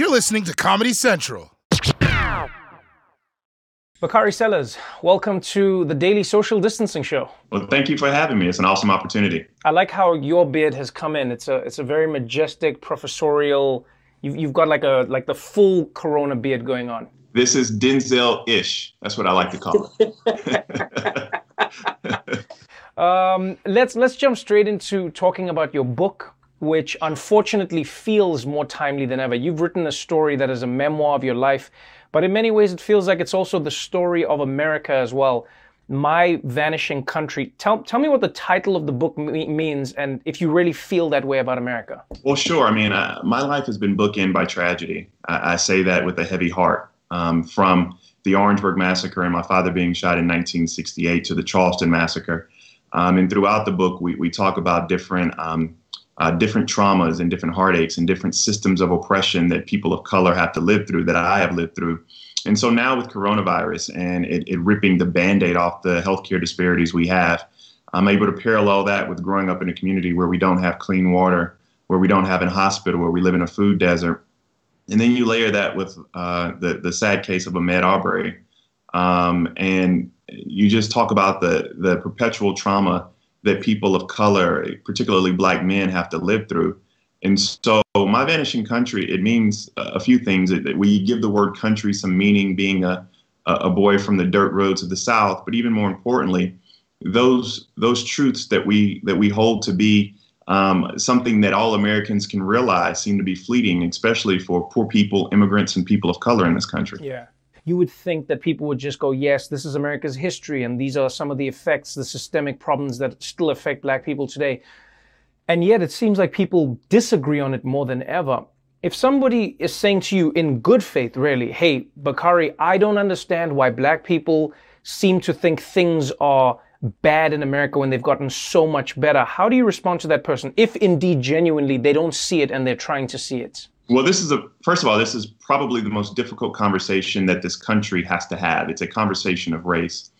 You're listening to Comedy Central. Bakari Sellers, welcome to the Daily Social Distancing Show. Well, thank you for having me. It's an awesome opportunity. I like how your beard has come in. It's a it's a very majestic, professorial. You've, you've got like a like the full Corona beard going on. This is Denzel-ish. That's what I like to call it. um, let's let's jump straight into talking about your book, which unfortunately feels more timely than ever. You've written a story that is a memoir of your life but in many ways, it feels like it's also the story of America as well. My Vanishing Country. Tell, tell me what the title of the book me- means and if you really feel that way about America. Well, sure. I mean, uh, my life has been bookended by tragedy. I, I say that with a heavy heart. Um, from the Orangeburg Massacre and my father being shot in 1968 to the Charleston Massacre. Um, and throughout the book, we, we talk about different um, uh, different traumas and different heartaches and different systems of oppression that people of color have to live through, that I have lived through. And so now with coronavirus and it, it ripping the band aid off the healthcare disparities we have, I'm able to parallel that with growing up in a community where we don't have clean water, where we don't have a hospital, where we live in a food desert. And then you layer that with uh, the, the sad case of Ahmaud Arbery. Um, and you just talk about the, the perpetual trauma that people of color, particularly black men, have to live through. And so, my vanishing country, it means a few things. We give the word country some meaning, being a, a boy from the dirt roads of the South, but even more importantly, those those truths that we that we hold to be um, something that all Americans can realize seem to be fleeting, especially for poor people, immigrants, and people of color in this country. Yeah you would think that people would just go, yes, this is America's history, and these are some of the effects, the systemic problems that still affect black people today. And yet it seems like people disagree on it more than ever. If somebody is saying to you in good faith, really, hey, Bakari, I don't understand why black people seem to think things are bad in America when they've gotten so much better, how do you respond to that person if indeed genuinely they don't see it and they're trying to see it? Well, this is a first of all, this is probably the most difficult conversation that this country has to have. It's a conversation of race,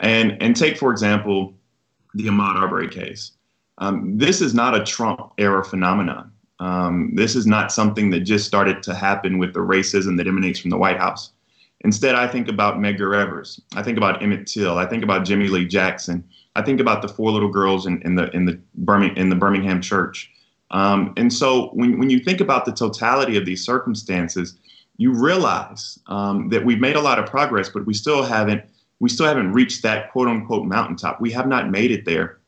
and and take for example the Ahmaud Arbery case. Um, this is not a Trump era phenomenon. Um, this is not something that just started to happen with the racism that emanates from the White House. Instead, I think about Medgar Evers. I think about Emmett Till. I think about Jimmy Lee Jackson. I think about the four little girls in, in the in the Birmingham in the Birmingham church. Um, and so when, when you think about the totality of these circumstances, you realize um, that we've made a lot of progress, but we still haven't we still haven't reached that quote unquote mountaintop. We have not made it there.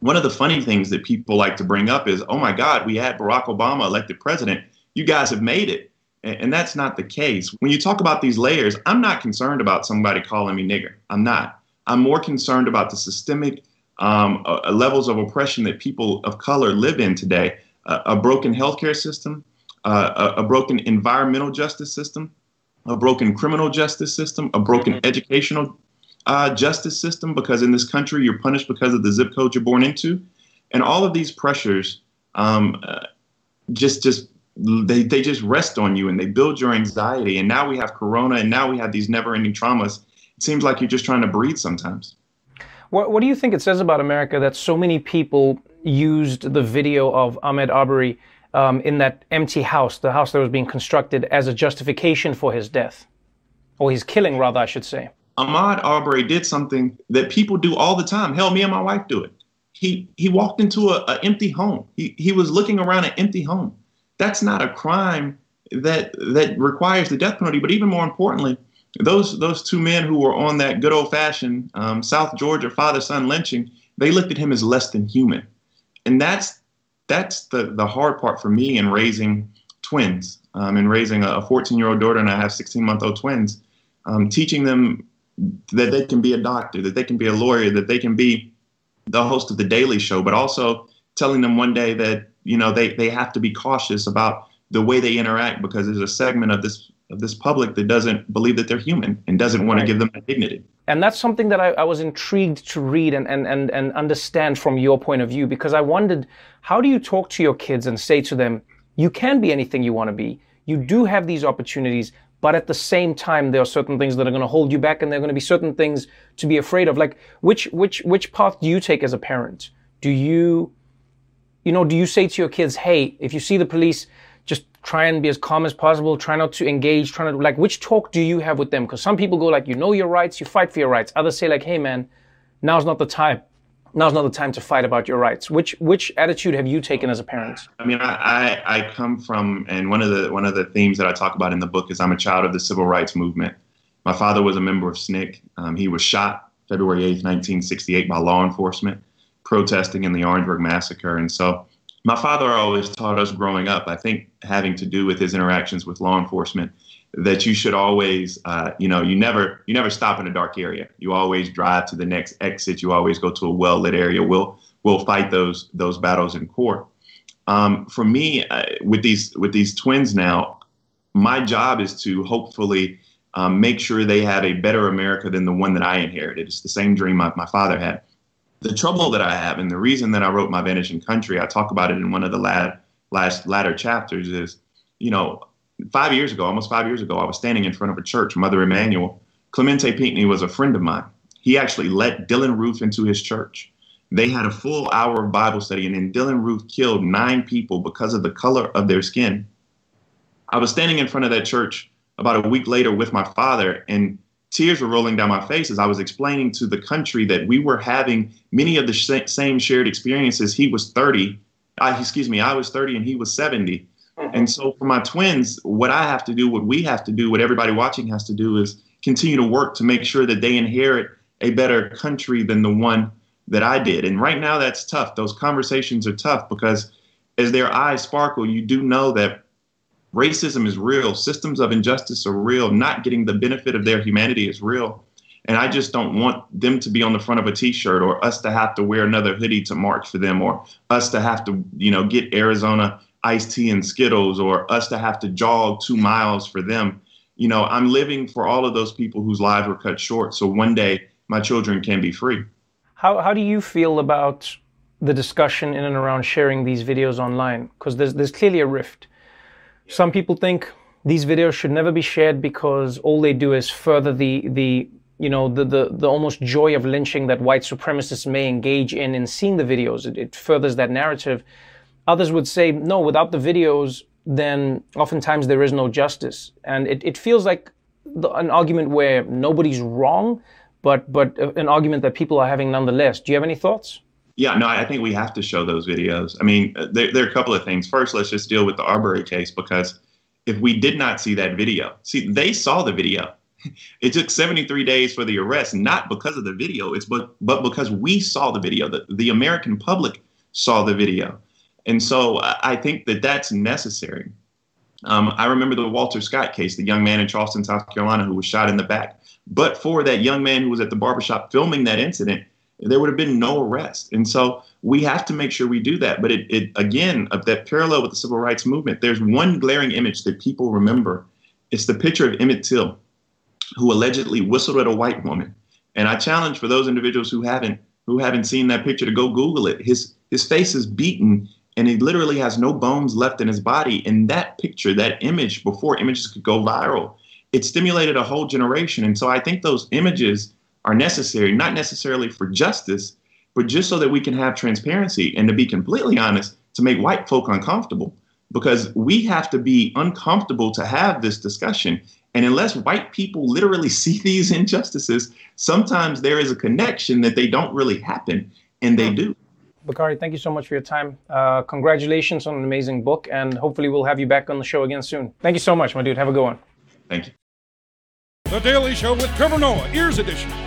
One of the funny things that people like to bring up is, oh my God, we had Barack Obama elected president. You guys have made it. And, that's not the case. When you talk about these layers, I'm not concerned about somebody calling me nigger. I'm not. I'm more concerned about the systemic um, uh, levels of oppression that people of color live in today a, broken healthcare system, uh, a, a, broken environmental justice system, a broken criminal justice system, a broken mm-hmm. educational uh, justice system, because in this country you're punished because of the zip code you're born into, and all of these pressures um, uh, just just they, they just rest on you and they build your anxiety. And now we have corona, and now we have these never-ending traumas. It seems like you're just trying to breathe sometimes. What, what do you think it says about America that so many people used the video of Ahmaud Arbery um, in that empty house, the house that was being constructed, as a justification for his death, or his killing, rather, I should say. Ahmaud Arbery did something that people do all the time. Hell, me and my wife do it. He he walked into an empty home. He he was looking around an empty home. That's not a crime that that requires the death penalty. But even more importantly, those those two men who were on that good old fashioned um, South Georgia father son lynching, they looked at him as less than human and that's that's the the hard part for me in raising twins um, and raising a 14 year old daughter and I have 16 month old twins, um, teaching them that they can be a doctor, that they can be a lawyer, that they can be the host of the Daily Show, but also telling them one day that you know they they have to be cautious about the way they interact because there's a segment of this of this public that doesn't believe that they're human and doesn't want right. to give them that dignity. And that's something that I, I, was intrigued to read and, and, and, and understand from your point of view because I wondered how do you talk to your kids and say to them, you can be anything you want to be. You do have these opportunities, but at the same time, there are certain things that are going to hold you back and there are going to be certain things to be afraid of. Like, which, which, which path do you take as a parent? Do you, you know, do you say to your kids, hey, if you see the police, try and be as calm as possible, try not to engage, try not like, which talk do you have with them? Because some people go like, you know your rights, you fight for your rights. Others say like, hey man, now's not the time. Now's not the time to fight about your rights. Which which attitude have you taken as a parent? I mean, I, I, I come from, and one of the one of the themes that I talk about in the book is I'm a child of the civil rights movement. My father was a member of SNCC. Um, he was shot February 8th, 1968, by law enforcement protesting in the Orangeburg massacre, and so my father always taught us growing up, I think having to do with his interactions with law enforcement, that you should always, uh, you know, you never, you never stop in a dark area. You always drive to the next exit. You always go to a well-lit area. We'll, we'll fight those, those battles in court. Um, for me, uh, with these, with these twins now, my job is to hopefully um, make sure they have a better America than the one that I inherited. It's the same dream my, my father had the trouble that I have, and the reason that I wrote My Vanishing Country, I talk about it in one of the last, latter chapters, is, you know, five years ago, almost five years ago, I was standing in front of a church, Mother Emanuel. Clementa Pinckney was a friend of mine. He actually let Dylann Roof into his church. They had a full hour of Bible study, and then Dylann Roof killed nine people because of the color of their skin. I was standing in front of that church about a week later with my father, and tears were rolling down my face as I was explaining to the country that we were having many of the sh- same shared experiences. He was 30, I, excuse me, I was 30 and he was 70. Mm-hmm. And so for my twins, what I have to do, what we have to do, what everybody watching has to do is continue to work to make sure that they inherit a better country than the one that I did. And right now that's tough. Those conversations are tough because as their eyes sparkle, you do know that racism is real. Systems of injustice are real. Not getting the benefit of their humanity is real. And I just don't want them to be on the front of a T-shirt, or us to have to wear another hoodie to march for them, or us to have to, you know, get Arizona iced tea and Skittles, or us to have to jog two miles for them. You know, I'm living for all of those people whose lives were cut short, so one day my children can be free. How how do you feel about the discussion in and around sharing these videos online? Because there's there's clearly a rift some people think these videos should never be shared because all they do is further the the you know the the, the almost joy of lynching that white supremacists may engage in in seeing the videos. It, it furthers that narrative. Others would say no, without the videos, then oftentimes there is no justice, and it, it feels like the, an argument where nobody's wrong, but but uh, an argument that people are having nonetheless. Do you have any thoughts? Yeah, no, I think we have to show those videos. I mean, uh, there, there, are a couple of things. First, let's just deal with the Arbery case because if we did not see that video, see, they saw the video. It took 73 days for the arrest, not because of the video, it's but but because we saw the video. The, the American public saw the video, and so I think that that's necessary. Um, I remember the Walter Scott case, the young man in Charleston, South Carolina, who was shot in the back. But for that young man who was at the barbershop filming that incident, there would have been no arrest. And so we have to make sure we do that. But it, it again, of that parallel with the civil rights movement, there's one glaring image that people remember. It's the picture of Emmett Till, who allegedly whistled at a white woman. And I challenge for those individuals who haven't who haven't seen that picture to go Google it. His his face is beaten and he literally has no bones left in his body. And that picture, that image, before images could go viral, it stimulated a whole generation. And so I think those images are necessary, not necessarily for justice, but just so that we can have transparency and to be completely honest, to make white folk uncomfortable. Because we have to be uncomfortable to have this discussion. And unless white people literally see these injustices, sometimes there is a connection that they don't really happen, and they do. Bakari, thank you so much for your time. Uh, congratulations on an amazing book, and hopefully we'll have you back on the show again soon. Thank you so much, my dude. Have a good one. Thank you. The Daily Show with Trevor Noah, Ears Edition.